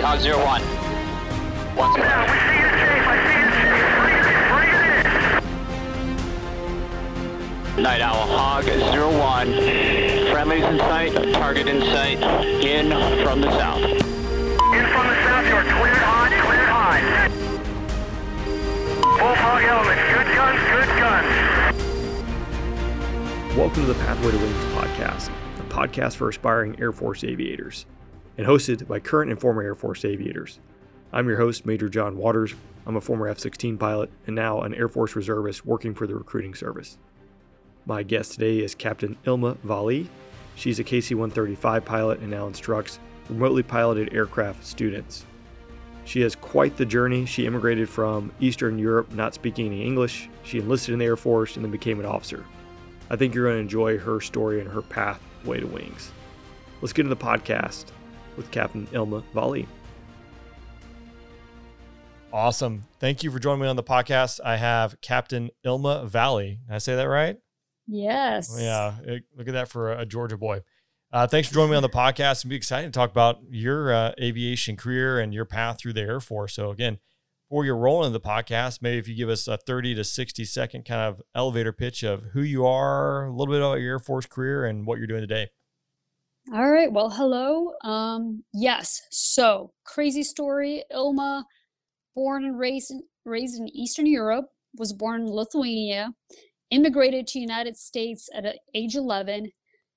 Copy, Hog 01. Once more. Yeah, we see you safe. I see you safe. Bring it, bring it in. Night Owl Hog 01. Friendlies in sight, target in sight, in from the south. In from the south, you're cleared hot, cleared hot. Both hog elements, good guns, good guns. Welcome to the Pathway to Wings podcast, a podcast for aspiring Air Force aviators, and hosted by current and former Air Force aviators. I'm your host, Major John Waters. I'm a former F 16 pilot and now an Air Force reservist working for the recruiting service. My guest today is Captain Ilma Vali. She's a KC 135 pilot and now instructs remotely piloted aircraft students. She has quite the journey. She immigrated from Eastern Europe not speaking any English. She enlisted in the Air Force and then became an officer. I think you're going to enjoy her story and her pathway to wings. Let's get into the podcast with Captain Ilma Vali. Awesome. Thank you for joining me on the podcast. I have Captain Ilma Vali. Did I say that right? Yes. Yeah. Look at that for a Georgia boy. Uh, thanks for joining me on the podcast. I'm excited to talk about your uh, aviation career and your path through the Air Force. So, again, for your role in the podcast, maybe if you give us a 30 to 60 second kind of elevator pitch of who you are, a little bit about your Air Force career, and what you're doing today. All right. Well, hello. Um, yes. So, crazy story. Ilma, born and raised in, raised in Eastern Europe, was born in Lithuania, immigrated to United States at age 11,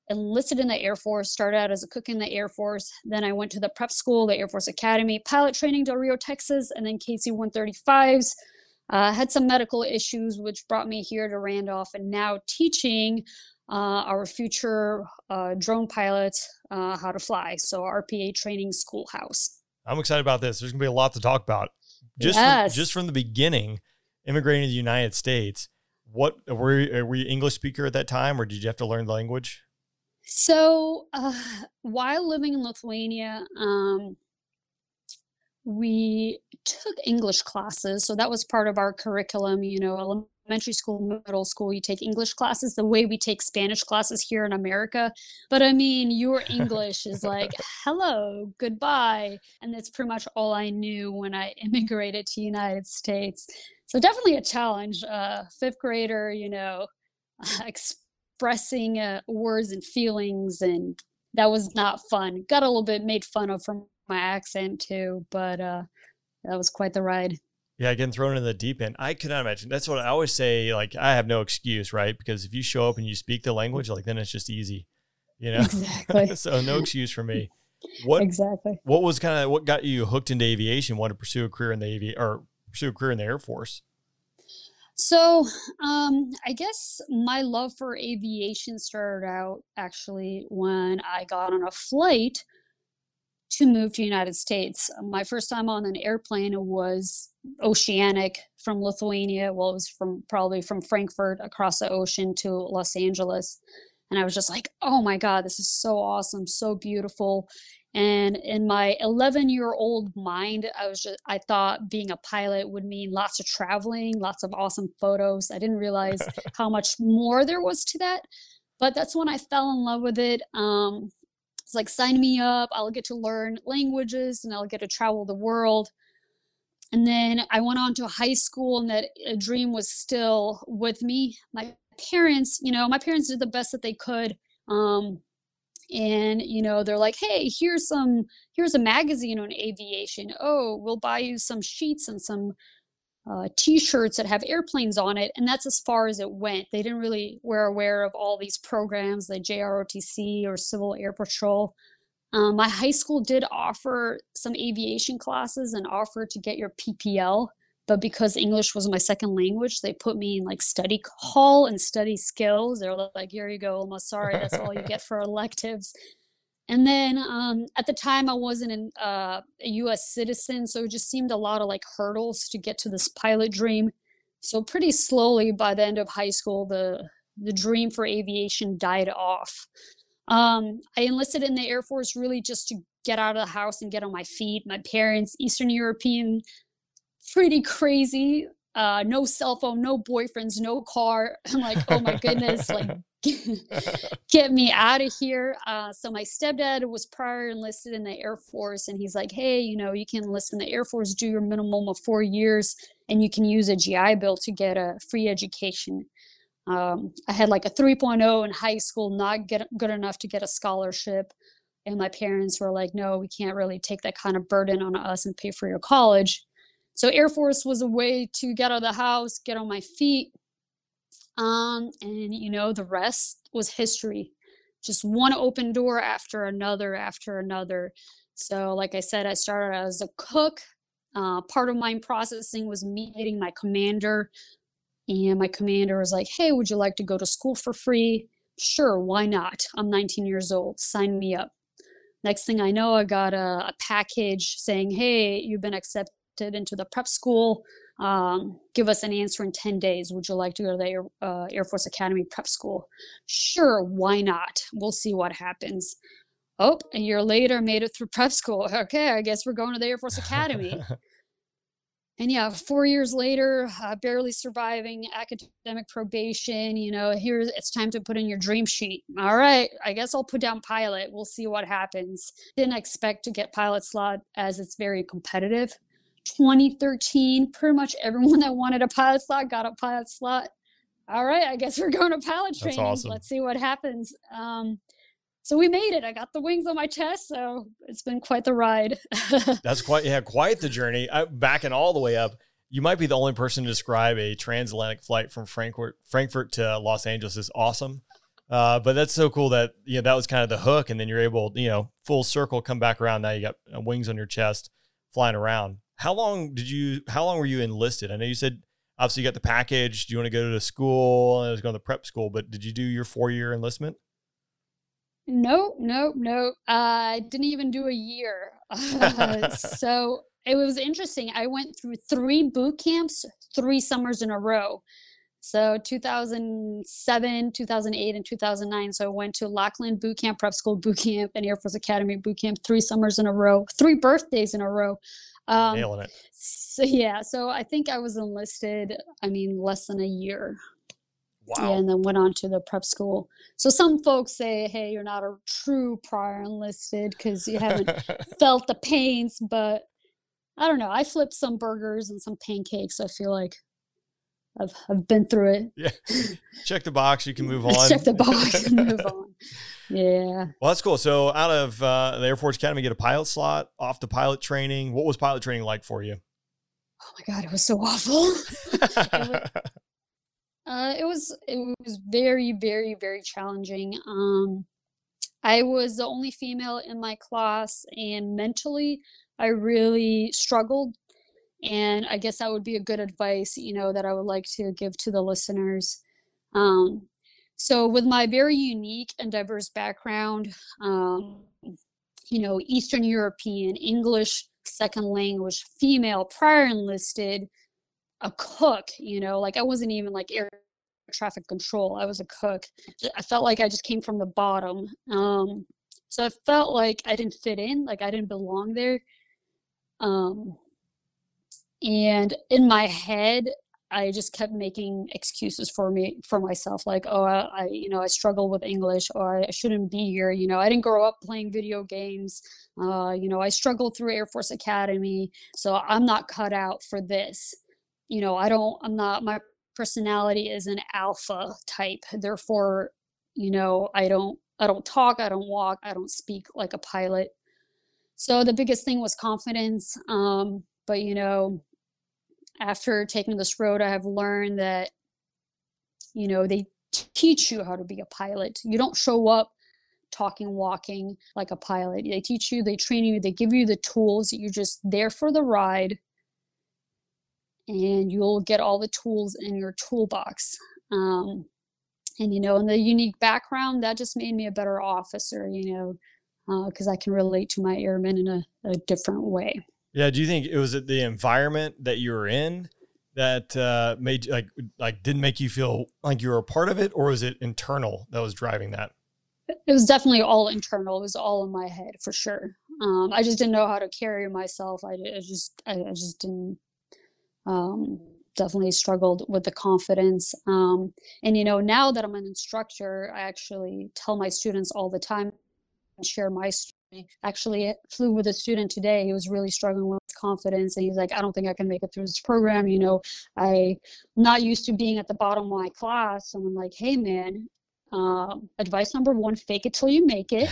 enlisted in the Air Force, started out as a cook in the Air Force. Then I went to the prep school, the Air Force Academy, pilot training Del Rio, Texas, and then KC 135s. Uh, had some medical issues, which brought me here to Randolph, and now teaching uh, our future uh, drone pilots uh, how to fly. So RPA training schoolhouse. I'm excited about this. There's going to be a lot to talk about. Just Yes. from, just from the beginning, immigrating to the United States. What were you, were you English speaker at that time, or did you have to learn the language? So uh, while living in Lithuania, um, we took English classes. So that was part of our curriculum. You know, elementary school, middle school, you take English classes the way we take Spanish classes here in America. But I mean, your English is like hello, goodbye, and that's pretty much all I knew when I immigrated to United States. So definitely a challenge. Uh, fifth grader, you know, expressing uh, words and feelings, and that was not fun. Got a little bit made fun of from my accent too, but uh, that was quite the ride. Yeah, getting thrown in the deep end. I cannot imagine. That's what I always say. Like, I have no excuse, right? Because if you show up and you speak the language, like then it's just easy, you know. Exactly. so no excuse for me. What exactly. what was kind of what got you hooked into aviation? Want to pursue a career in the avi or pursue a career in the Air Force? So, um, I guess my love for aviation started out actually when I got on a flight to move to United States. My first time on an airplane was oceanic from Lithuania. Well, it was from probably from Frankfurt across the ocean to Los Angeles. And I was just like, oh my God, this is so awesome, so beautiful. And in my 11 year old mind, I was just, I thought being a pilot would mean lots of traveling, lots of awesome photos. I didn't realize how much more there was to that. But that's when I fell in love with it. Um, it's like, sign me up. I'll get to learn languages and I'll get to travel the world. And then I went on to high school, and that dream was still with me. My parents, you know, my parents did the best that they could. Um, and you know they're like hey here's some here's a magazine on aviation oh we'll buy you some sheets and some uh, t-shirts that have airplanes on it and that's as far as it went. They didn't really were aware of all these programs like jrotc or civil air patrol. Um, my high school did offer some aviation classes and offered to get your ppl but because english was my second language they put me in like study hall and study skills. They're like here you go almost sorry that's all you get for electives and then um, at the time i wasn't an, uh, a us citizen so it just seemed a lot of like hurdles to get to this pilot dream. So pretty slowly by the end of high school the the dream for aviation died off. Um, i enlisted in the air force really just to get out of the house and get on my feet. My parents eastern european pretty crazy uh, no cell phone, no boyfriends, no car. I'm like, oh my goodness, like get me out of here. Uh, so my stepdad was prior enlisted in the Air Force, and he's like, hey, you know, you can enlist in the Air Force, do your minimum of four years, and you can use a GI Bill to get a free education. Um, I had like a 3.0 in high school, not get, good enough to get a scholarship. And my parents were like, no, we can't really take that kind of burden on us and pay for your college. So Air Force was a way to get out of the house, get on my feet. Um, and you know, the rest was history. Just one open door after another after another. So, like I said, I started as a cook. Uh, part of my processing was meeting my commander. And my commander was like, Hey, would you like to go to school for free? Sure, why not? I'm 19 years old. Sign me up. Next thing I know, I got a, a package saying, Hey, you've been accepted accepted into the prep school. Um, give us an answer in 10 days. Would you like to go to the Air, uh, Air Force Academy prep school? Sure, why not? We'll see what happens. Oh, a year later, made it through prep school. Okay, I guess we're going to the Air Force Academy. and yeah, four years later, uh, barely surviving academic probation. You know, here it's time to put in your dream sheet. All right, I guess I'll put down pilot. We'll see what happens. Didn't expect to get pilot slot as it's very competitive. 2013, pretty much everyone that wanted a pilot slot got a pilot slot. All right, I guess we're going to pilot training. Awesome. Let's see what happens. Um, so we made it. I got the wings on my chest, so it's been quite the ride. That's quite yeah, quite the journey. I, backing all the way up, you might be the only person to describe a transatlantic flight from Frankfurt Frankfurt to Los Angeles is awesome. Uh, but that's so cool that you know that was kind of the hook, and then you're able, you know, full circle, come back around. Now you got uh, wings on your chest, flying around. How long did you? How long were you enlisted? I know you said obviously you got the package. Do you want to go to school? I was going to prep school, but did you do your four year enlistment? No, no, no. I didn't even do a year. Uh, so it was interesting. I went through three boot camps, three summers in a row. So 2007, 2008, and 2009. So I went to Lackland Boot Camp, Prep School Boot Camp, and Air Force Academy Boot Camp, three summers in a row, three birthdays in a row. Um, Nailing it. So yeah, so I think I was enlisted. I mean, less than a year. Wow. Yeah, and then went on to the prep school. So some folks say, "Hey, you're not a true prior enlisted because you haven't felt the pains." But I don't know. I flipped some burgers and some pancakes. I feel like I've I've been through it. Yeah. Check the box. You can move on. Check the box and move on. Yeah. Well, that's cool. So out of uh, the Air Force Academy, get a pilot slot off the pilot training. What was pilot training like for you? Oh my God, it was so awful. it, was, uh, it was it was very very very challenging. Um, I was the only female in my class, and mentally, I really struggled and I guess that would be a good advice, you know, that I would like to give to the listeners. Um, so, with my very unique and diverse background, um, you know, Eastern European, English, second language, female, prior enlisted, a cook, you know, like I wasn't even like air traffic control, I was a cook. I felt like I just came from the bottom. Um, so I felt like I didn't fit in, like I didn't belong there. Um, and in my head i just kept making excuses for me for myself like oh I, I, you know i struggle with english or i shouldn't be here you know i didn't grow up playing video games uh, you know i struggled through air force academy so i'm not cut out for this. You know i don't i'm not my personality is an alpha type therefore you know i don't i don't talk i don't walk i don't speak like a pilot. So the biggest thing was confidence um, but you know after taking this road, I have learned that, you know, they teach you how to be a pilot. You don't show up talking, walking like a pilot. They teach you, they train you, they give you the tools. You're just there for the ride, and you'll get all the tools in your toolbox. Um, and you know, in the unique background, that just made me a better officer. You know, because uh, I can relate to my airmen in a, a different way. Yeah. Do you think it was the environment that you were in that uh, made like like didn't make you feel like you were a part of it, or was it internal that was driving that? It was definitely all internal. It was all in my head for sure. Um, I just didn't know how to carry myself. I, I just I, I, just didn't um, definitely struggled with the confidence. Um, and you know, now that I'm an instructor, I actually tell my students all the time and share my. Actually, flew with a student today. He was really struggling with confidence, and he's like, "I don't think I can make it through this program." You know, I'm not used to being at the bottom of my class, and I'm like, "Hey, man, um, advice number one fake it till you make it.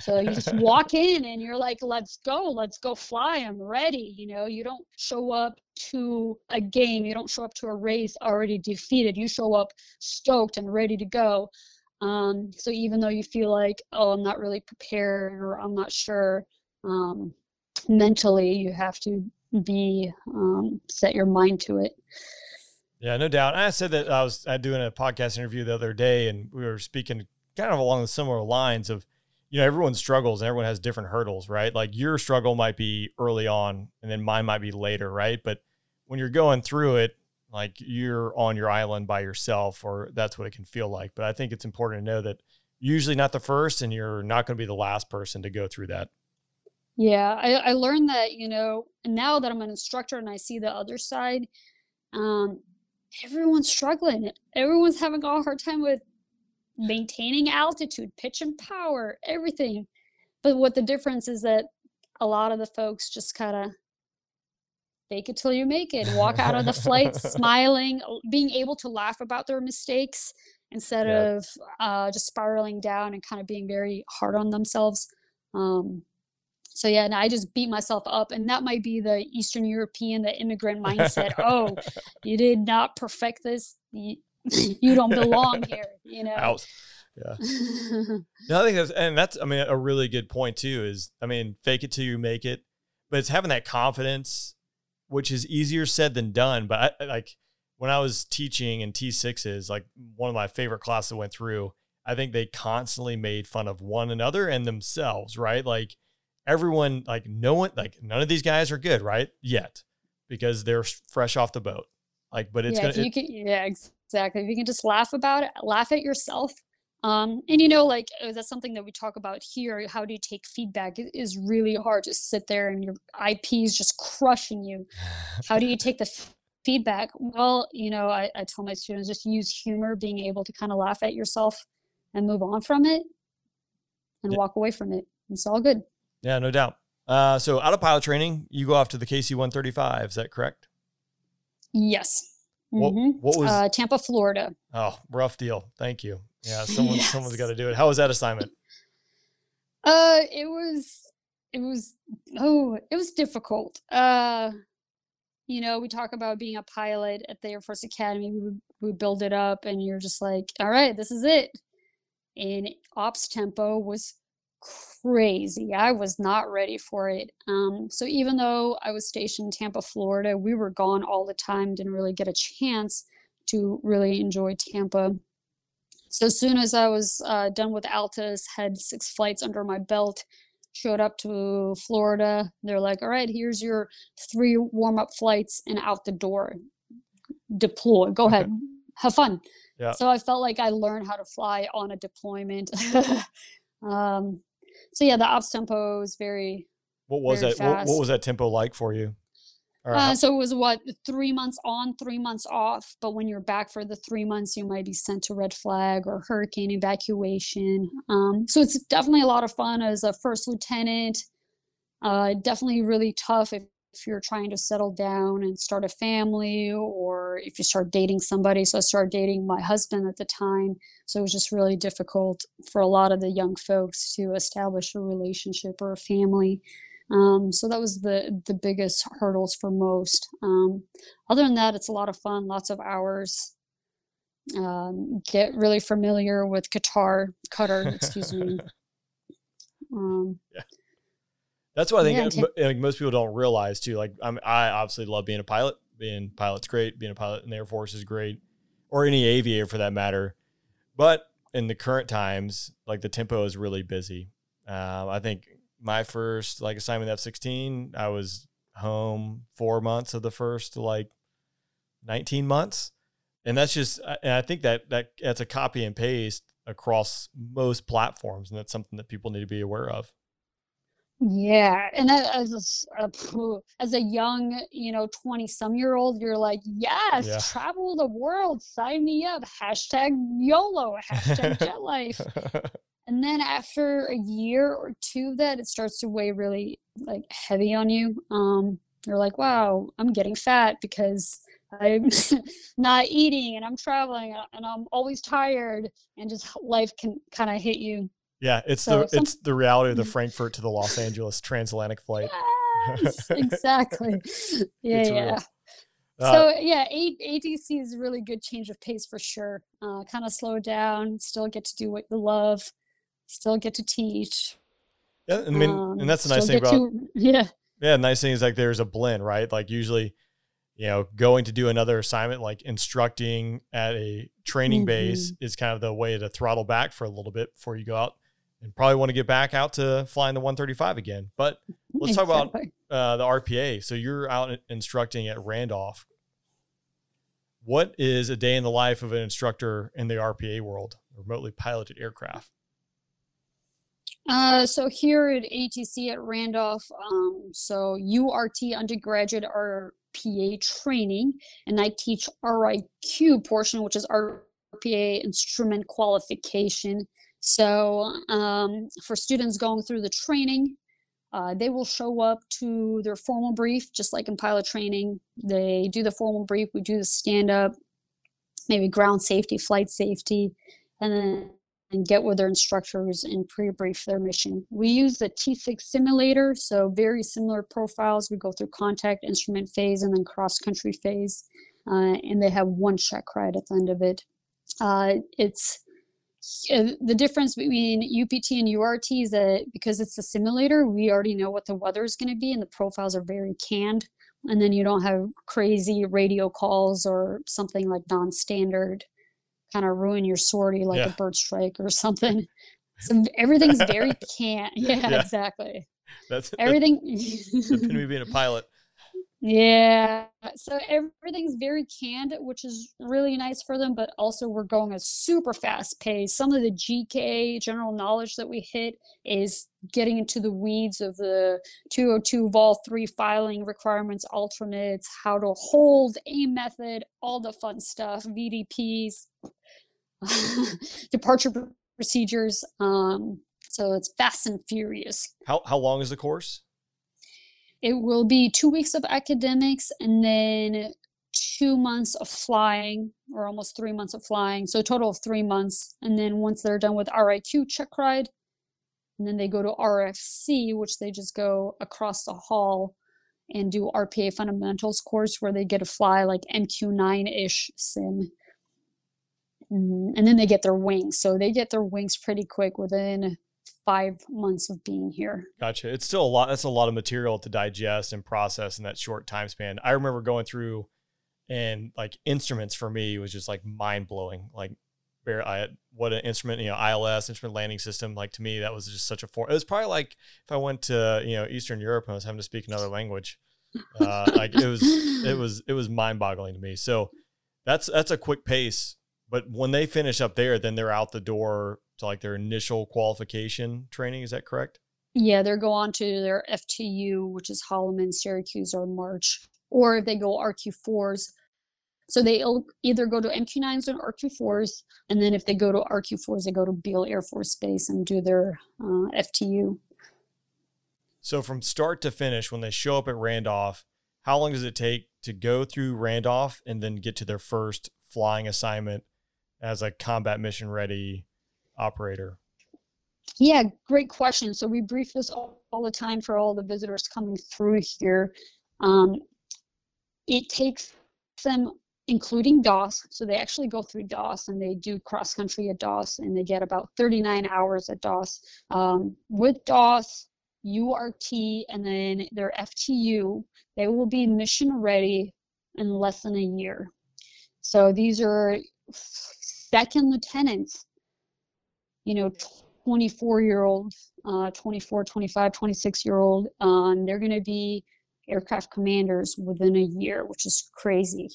So you just walk in and you're like let's go let's go fly i'm ready you know. You don't show up to a game you don't show up to a race already defeated. You show up stoked and ready to go um, so even though you feel like oh i'm not really prepared or i'm not sure um, mentally you have to be um, set your mind to it yeah, no doubt. I said that I was doing a podcast interview the other day, and we were speaking kind of along the similar lines of, you know, everyone struggles and everyone has different hurdles, right? Like your struggle might be early on, and then mine might be later, right? But when you're going through it, like you're on your island by yourself, or that's what it can feel like. But I think it's important to know that usually not the first, and you're not going to be the last person to go through that. Yeah, I, I learned that, you know, now that I'm an instructor and I see the other side, um, everyone's struggling. Everyone's having a hard time with maintaining altitude, pitch and power, everything. But what the difference is that a lot of the folks just kind of fake it till you make it, walk out of the flight smiling, being able to laugh about their mistakes instead yeah. of uh, just spiraling down and kind of being very hard on themselves. Um, so yeah, and I just beat myself up, and that might be the Eastern European, the immigrant mindset. oh, you did not perfect this. You, you don't belong here. You know. Out. Yeah. no, I think that's and that's I mean a really good point too. Is I mean fake it till you make it, but it's having that confidence, which is easier said than done. But I, like when I was teaching in T sixes, like one of my favorite classes I went through, I think they constantly made fun of one another and themselves. Right, like everyone like no one like none of these guys are good right yet because they're fresh off the boat like but it's yeah, gonna you can, yeah exactly if you can just laugh about it laugh at yourself um, and you know like uh, that's something that we talk about here how do you take feedback it is really hard to sit there and your ip is just crushing you how do you take the f- feedback well you know I, I tell my students just use humor being able to kind of laugh at yourself and move on from it and yeah. walk away from it it's all good yeah, no doubt. Uh, so out of pilot training, you go off to the KC 135. Is that correct? Yes. What, mm-hmm. what was uh, Tampa, Florida? Oh, rough deal. Thank you. Yeah, someone yes. someone's got to do it. How was that assignment? Uh, it was it was oh, it was difficult. Uh, you know, we talk about being a pilot at the Air Force Academy. We we build it up, and you're just like, all right, this is it. And ops tempo was crazy. I was not ready for it. Um, so even though I was stationed in Tampa, Florida, we were gone all the time, didn't really get a chance to really enjoy Tampa. So as soon as I was uh, done with Altus, had six flights under my belt, showed up to Florida. They're like, all right, here's your three warm up flights and out the door. Deploy. Go ahead. Have fun. Yeah. So I felt like I learned how to fly on a deployment. um, so yeah, the ops tempo is very. What was very that? What, what, was that tempo like for you? Uh, so it was what three months on, three months off. But when you're back for the three months, you might be sent to red flag or hurricane evacuation. Um, so it's definitely a lot of fun as a first lieutenant. Uh, definitely really tough if if you're trying to settle down and start a family or if you start dating somebody. So I started dating my husband at the time. So it was just really difficult for a lot of the young folks to establish a relationship or a family. Um, so that was the the biggest hurdles for most. Um, other than that, it's a lot of fun, lots of hours. Um, get really familiar with Qatar, cutter, excuse me. Um, yeah. That's what I think yeah, like most people don't realize too. Like I'm, I obviously love being a pilot. Being pilot's great. Being a pilot in the Air Force is great, or any aviator for that matter. But in the current times, like the tempo is really busy. Um, I think my first like assignment F-16, I was home four months of the first like 19 months, and that's just. And I think that that that's a copy and paste across most platforms, and that's something that people need to be aware of. Yeah, and as a, as a young, you know, twenty some year old, you're like, yes, Yeah. travel the world, sign me up. Hashtag YOLO, hashtag jet life. And then after a year or two of that, it starts to weigh really like heavy on you. Um, you're like, wow, I'm getting fat because I'm not eating and I'm traveling and I'm always tired and just life can kind of hit you. yeah, it's So the some- it's the reality of the Frankfurt to the Los Angeles transatlantic flight. Yes, exactly. Yeah, It's real. yeah. Uh, So yeah, A- ATC is a really good change of pace for sure. Uh, kind of slow down, still get to do what you love, still get to teach. yeah, I mean, um, and that's the nice thing about to- yeah. Yeah, nice thing is like there's a blend, right? Like usually, you know, going to do another assignment, like instructing at a training base Mm-hmm. is kind of the way to throttle back for a little bit before you go out and probably want to get back out to flying the 135 again. But let's talk about uh, the RPA. So you're out instructing at Randolph. What is a day in the life of an instructor in the RPA world, remotely piloted aircraft? Uh, so here at ATC at Randolph, um, so URT undergraduate RPA training, and I teach RIQ portion, which is RPA instrument qualification. So um, for students going through the training, uh, they will show up to their formal brief, just like in pilot training. They do the formal brief, we do the stand up, maybe ground safety, flight safety, and then and get with their instructors and pre-brief their mission. We use the T6 simulator, so very similar profiles. We go through contact, instrument phase, and then cross-country phase, uh, and they have one check ride at the end of it. Uh, it's uh, the difference between UPT and URT is that because it's a simulator, we already know what the weather is going to be, and the profiles are very canned. And then you don't have crazy radio calls or something like non-standard kind of ruin your sortie like Yeah. a bird strike or something. So everything's very canned. Yeah, Yeah. exactly. That's the Everything. epitome of being a pilot. Yeah. So everything's very canned, which is really nice for them, but also we're going a super fast pace. Some of the GK general knowledge that we hit is getting into the weeds of the 202 Vol 3 filing requirements, alternates, how to hold, a method, all the fun stuff, VDPs, departure procedures. Um, so it's fast and furious. How how long is the course? It will be two weeks of academics and then two months of flying, or almost three months of flying. So total of three months. And then once they're done with RIQ check ride, and then they go to RFC, which they just go across the hall and do RPA fundamentals course where they get to fly like MQ9 ish sim. Mhm. And then they get their wings. So they get their wings pretty quick within five months of being here. Gotcha. It's still a lot. That's a lot of material to digest and process in that short time span. I remember going through and like instruments for me was just like mind blowing. Like, bare, I what an instrument, you know, ILS, instrument landing system. Like to me, that was just such a for. It was probably like if I went to you know Eastern Europe and I was having to speak another language. Uh, like it was, it was, it was mind boggling to me. So that's that's a quick pace. But when they finish up there, then they're out the door to like their initial qualification training. Is that correct? Yeah, they go on to their FTU, which is Holloman, Syracuse, or March, or if they go RQ4s. So they'll either go to MQ9s or RQ4s, and then if they go to RQ4s, they go to Beale Air Force Base and do their uh, FTU. So from start to finish, when they show up at Randolph, how long does it take to go through Randolph and then get to their first flying assignment as a combat mission ready operator? Yeah, great question. So we brief this all, all the time for all the visitors coming through here. Um, it takes them, including Doss, so they actually go through Doss and they do cross country at Doss and they get about 39 hours at Doss. Um, with Doss, URT, and then their FTU, they will be mission ready in less than a year. So these are second lieutenants, you know, 24 year old, uh, 24, 25, 26 year old. Um, they're going to be aircraft commanders within a year, which is crazy.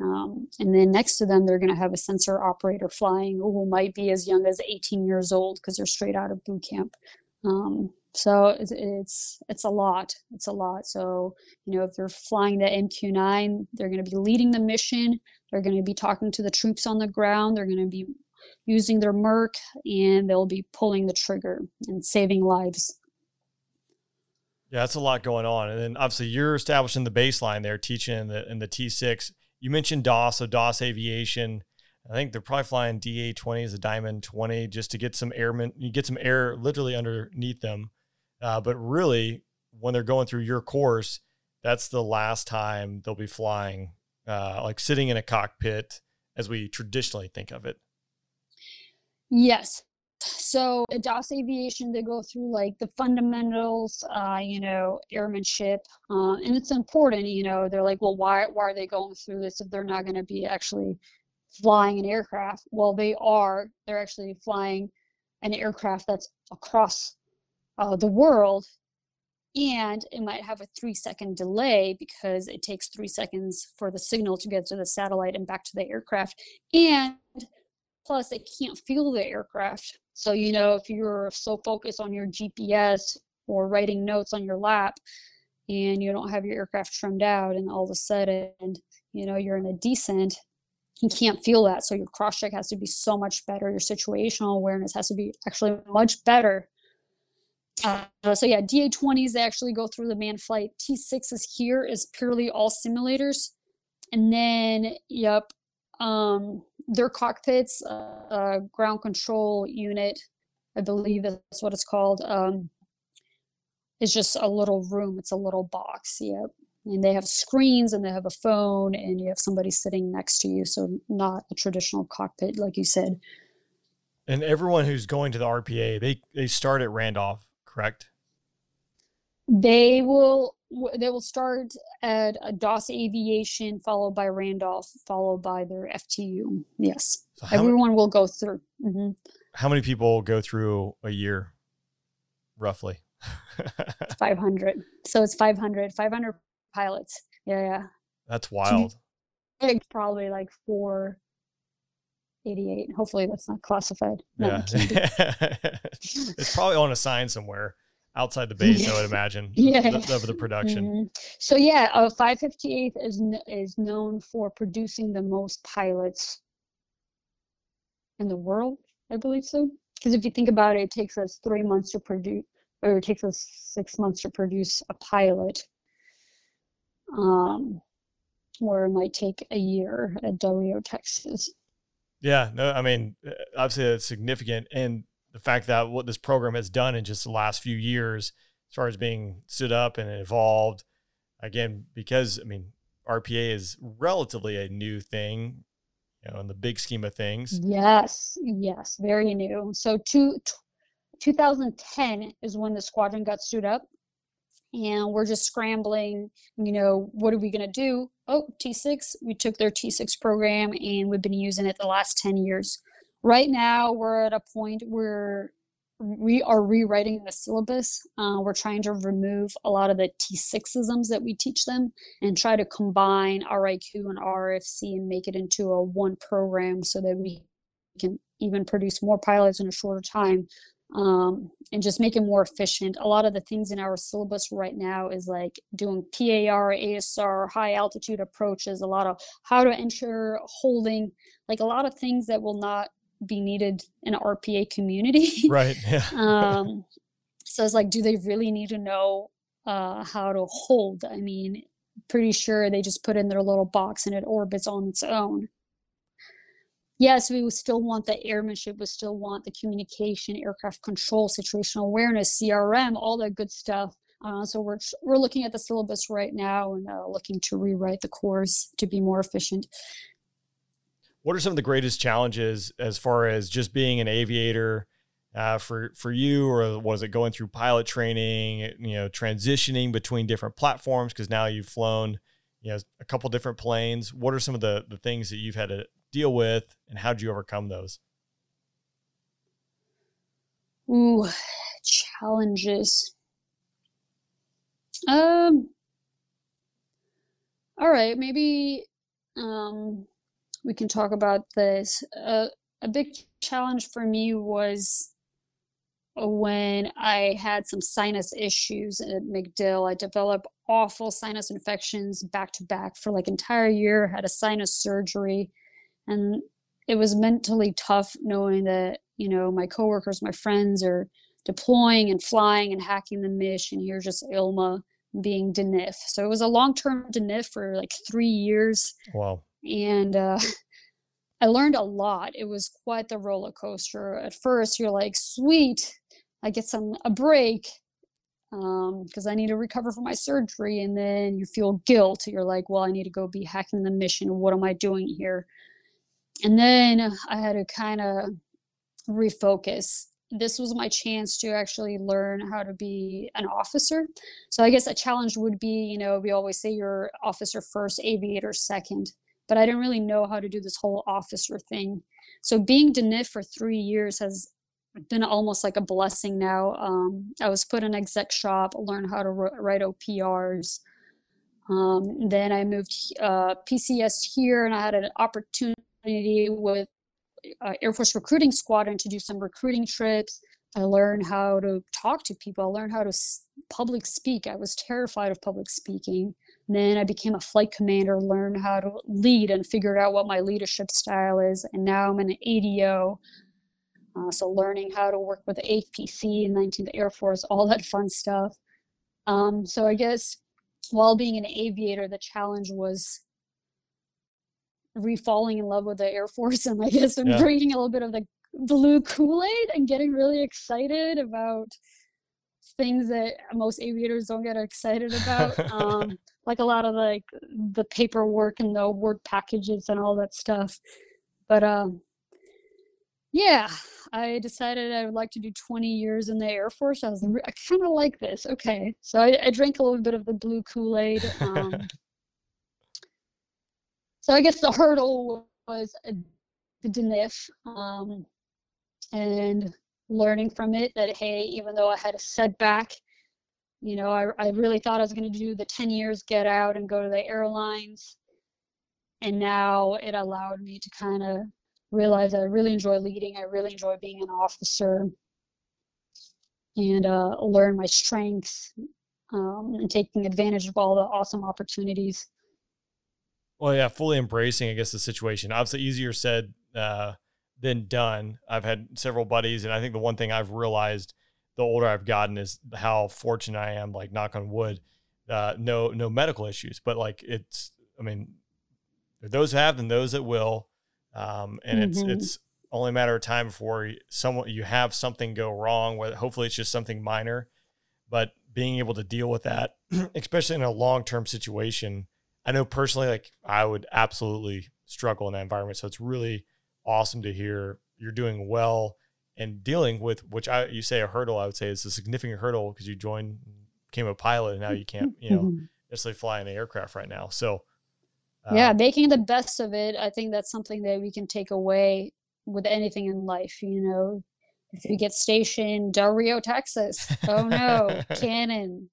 Um, and then next to them, they're going to have a sensor operator flying who might be as young as 18 years old because they're straight out of boot camp. Um, So it's, it's it's a lot. It's a lot. So you know, if they're flying the MQ9, they're going to be leading the mission. They're going to be talking to the troops on the ground. They're going to be using their mIRC, and they'll be pulling the trigger and saving lives. Yeah, that's a lot going on. And then obviously you're establishing the baseline there, teaching in the in the T6. You mentioned Doss, so Doss Aviation. I think they're probably flying DA 20 as a Diamond 20 just to get some airmen, you get some air literally underneath them. Uh, but really, when they're going through your course, that's the last time they'll be flying, uh, like sitting in a cockpit as we traditionally think of it. Yes. So at Doss Aviation, they go through like the fundamentals, uh, you know, airmanship, uh, and it's important. You know, they're like, well, why why are they going through this if they're not going to be actually flying an aircraft? Well, they are. They're actually flying an aircraft that's across uh, the world, and it might have a three second delay because it takes three seconds for the signal to get to the satellite and back to the aircraft, and plus they can't feel the aircraft so, you know, if you're so focused on your GPS or writing notes on your lap and you don't have your aircraft trimmed out and all of a sudden, you know, you're in a descent, you can't feel that. So your cross check has to be so much better. Your situational awareness has to be actually much better. Uh, so yeah, DA20s, they actually go through the manned flight. T6s here is purely all simulators. And then, yep, um, their cockpits, uh, ground control unit, I believe that's what it's called. Um, it's just a little room. It's a little box. Yep. And they have screens and they have a phone and you have somebody sitting next to you. So not a traditional cockpit, like you said. And everyone who's going to the RPA, they they start at Randolph, correct? They will they will start at a Doss Aviation, followed by Randolph, followed by their FTU. Yes, so everyone will go through. Mm-hmm. How many people go through a year, roughly? 500. So it's 500, 500 pilots. Yeah, yeah. That's wild. It's probably like 488. Hopefully that's not classified. No, yeah. it's probably on a sign somewhere outside the base, I would imagine. yeah. Of the production. Mm-hmm. So yeah, uh, 558th is is known for producing the most pilots in the world. I believe so. Because if you think about it, it takes us three months to produce, or it takes us six months to produce a pilot. Um, where it might take a year at Del Rio, Texas. Yeah, no, I mean, uh, obviously it's significant, and the fact that what this program has done in just the last few years, as far as being stood up and evolved, again, because I mean, RPA is relatively a new thing, you know, in the big scheme of things. Yes, yes, very new. So, two, 2010 is when the squadron got stood up, and we're just scrambling. You know, what are we going to do? Oh, T6. We took their T6 program, and we've been using it the last 10 years right now we're at a point where we are rewriting the syllabus. Uh, we're trying to remove a lot of the T6isms that we teach them and try to combine RIQ and RFC and make it into a one program so that we can even produce more pilots in a shorter time um, and just make it more efficient. A lot of the things in our syllabus right now is like doing PAR, ASR, high altitude approaches, a lot of how to ensure holding, like a lot of things that will not be needed in an RPA community. Right. Yeah. um, so it's like, do they really need to know uh, how to hold? I mean, pretty sure they just put in their little box and it orbits on its own. Yes, we would still want the airmanship, we still want the communication, aircraft control, situational awareness, CRM, all that good stuff. Uh, so we're we're looking at the syllabus right now and uh, looking to rewrite the course to be more efficient. What are some of the greatest challenges as far as just being an aviator uh, for for you, or was it going through pilot training? You know, transitioning between different platforms because now you've flown, you know, a couple different planes. What are some of the the things that you've had to deal with, and how did you overcome those? Ooh, challenges. Um. All right, maybe um we can talk about this. Uh, a big challenge for me was when I had some sinus issues at MacDill. I developed awful sinus infections back to back for like an entire year, had a sinus surgery. And it was mentally tough knowing that, you know, my coworkers, my friends are deploying and flying and hacking the and here's just Ilma being DNIF. So it was a long term DNIF for like three years. Wow. And uh, I learned a lot. It was quite the roller coaster. At first, you're like, sweet, I get some a break because um, I need to recover from my surgery. And then you feel guilt. You're like, well, I need to go be hacking the mission. What am I doing here? And then I had to kind of refocus. This was my chance to actually learn how to be an officer. So I guess a challenge would be, you know, we always say you're officer first, aviator second but I didn't really know how to do this whole officer thing. So being DNIF for three years has been almost like a blessing now. Um, I was put in exec shop, learn how to write OPRs. Um, then I moved uh, PCS here, and I had an opportunity with uh, Air Force Recruiting Squadron to do some recruiting trips. I learned how to talk to people. I learned how to public speak. I was terrified of public speaking. Then I became a flight commander, learned how to lead and figured out what my leadership style is. And now I'm an ADO. Uh, so learning how to work with the APC and 19th Air Force, all that fun stuff. Um, so I guess while being an aviator, the challenge was re-falling in love with the Air Force and I guess yeah. reading a little bit of the blue Kool-Aid and getting really excited about things that most aviators don't get excited about. um, like a lot of like the paperwork and the word packages and all that stuff. But um, yeah, I decided I would like to do 20 years in the Air Force. I was I kind of like this. Okay, so I, I, drank a little bit of the blue Kool Aid. Um, so I guess the hurdle was the DNIF um, and learning from it that hey, even though I had a setback you know, I, I really thought I was going to do the 10 years get out and go to the airlines. And now it allowed me to kind of realize I really enjoy leading. I really enjoy being an officer and uh, learn my strengths um, and taking advantage of all the awesome opportunities. Well, yeah, fully embracing, I guess, the situation. Obviously, easier said uh, than done. I've had several buddies, and I think the one thing I've realized – the older I've gotten is how fortunate I am, like knock on wood, uh, no, no medical issues, but like it's, I mean, those have and those that will. Um, and mm-hmm. it's, it's only a matter of time before someone, you have something go wrong where hopefully it's just something minor, but being able to deal with that, especially in a long-term situation, I know personally, like I would absolutely struggle in that environment. So it's really awesome to hear you're doing well and dealing with which I you say a hurdle, I would say it's a significant hurdle because you joined, became a pilot, and now you can't, you know, mm-hmm. necessarily fly in the aircraft right now. So, uh, yeah, making the best of it. I think that's something that we can take away with anything in life. You know, if you get stationed Del Rio, Texas, oh no, Cannon,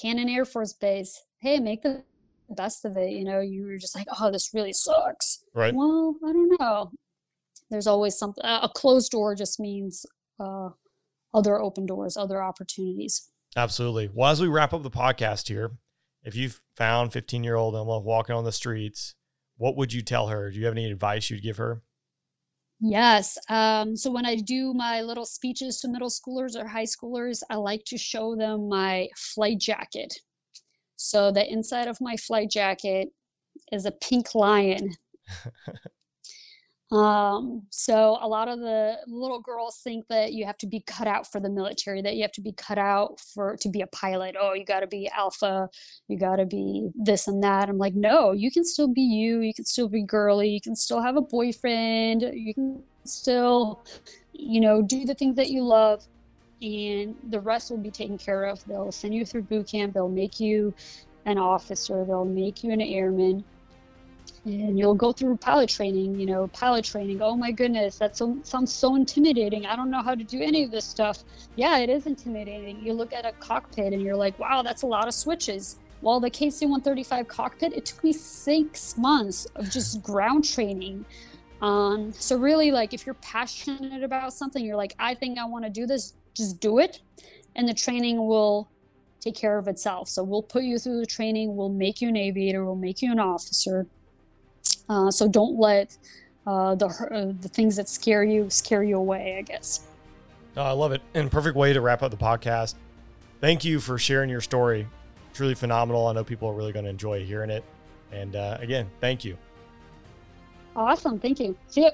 Cannon Air Force Base. Hey, make the best of it. You know, you were just like, oh, this really sucks. Right. Well, I don't know there's always something a closed door just means uh, other open doors other opportunities. Absolutely. Well as we wrap up the podcast here if you've found 15 year old Ilma walking on the streets what would you tell her? Do you have any advice you'd give her? Yes um, so when i do my little speeches to middle schoolers or high schoolers i like to show them my flight jacket. So the inside of my flight jacket is a pink lion Um, so a lot of the little girls think that you have to be cut out for the military, that you have to be cut out for to be a pilot. Oh, you got to be alpha, you got to be this and that. I'm like, no, you can still be you. You can still be girly. You can still have a boyfriend. You can still, you know, do the things that you love, and the rest will be taken care of. They'll send you through boot camp. They'll make you an officer. They'll make you an airman and you'll go through pilot training you know pilot training. Oh my goodness that so, sounds so intimidating. I don't know how to do any of this stuff. Yeah it is intimidating. You look at a cockpit and you're like wow that's a lot of switches. Well the kc-135 cockpit it took me six months of just ground training. Um, so really like if you're passionate about something you're like i think i want to do this just do it. And the training will take care of itself. So we'll put you through the training, we'll make you an aviator, we'll make you an officer. Uh, so don't let uh, the uh, the things that scare you scare you away. I guess. Oh, I love it, and perfect way to wrap up the podcast. Thank you for sharing your story. Truly phenomenal. I know people are really going to enjoy hearing it. And uh, again, thank you. Awesome. Thank you. See you.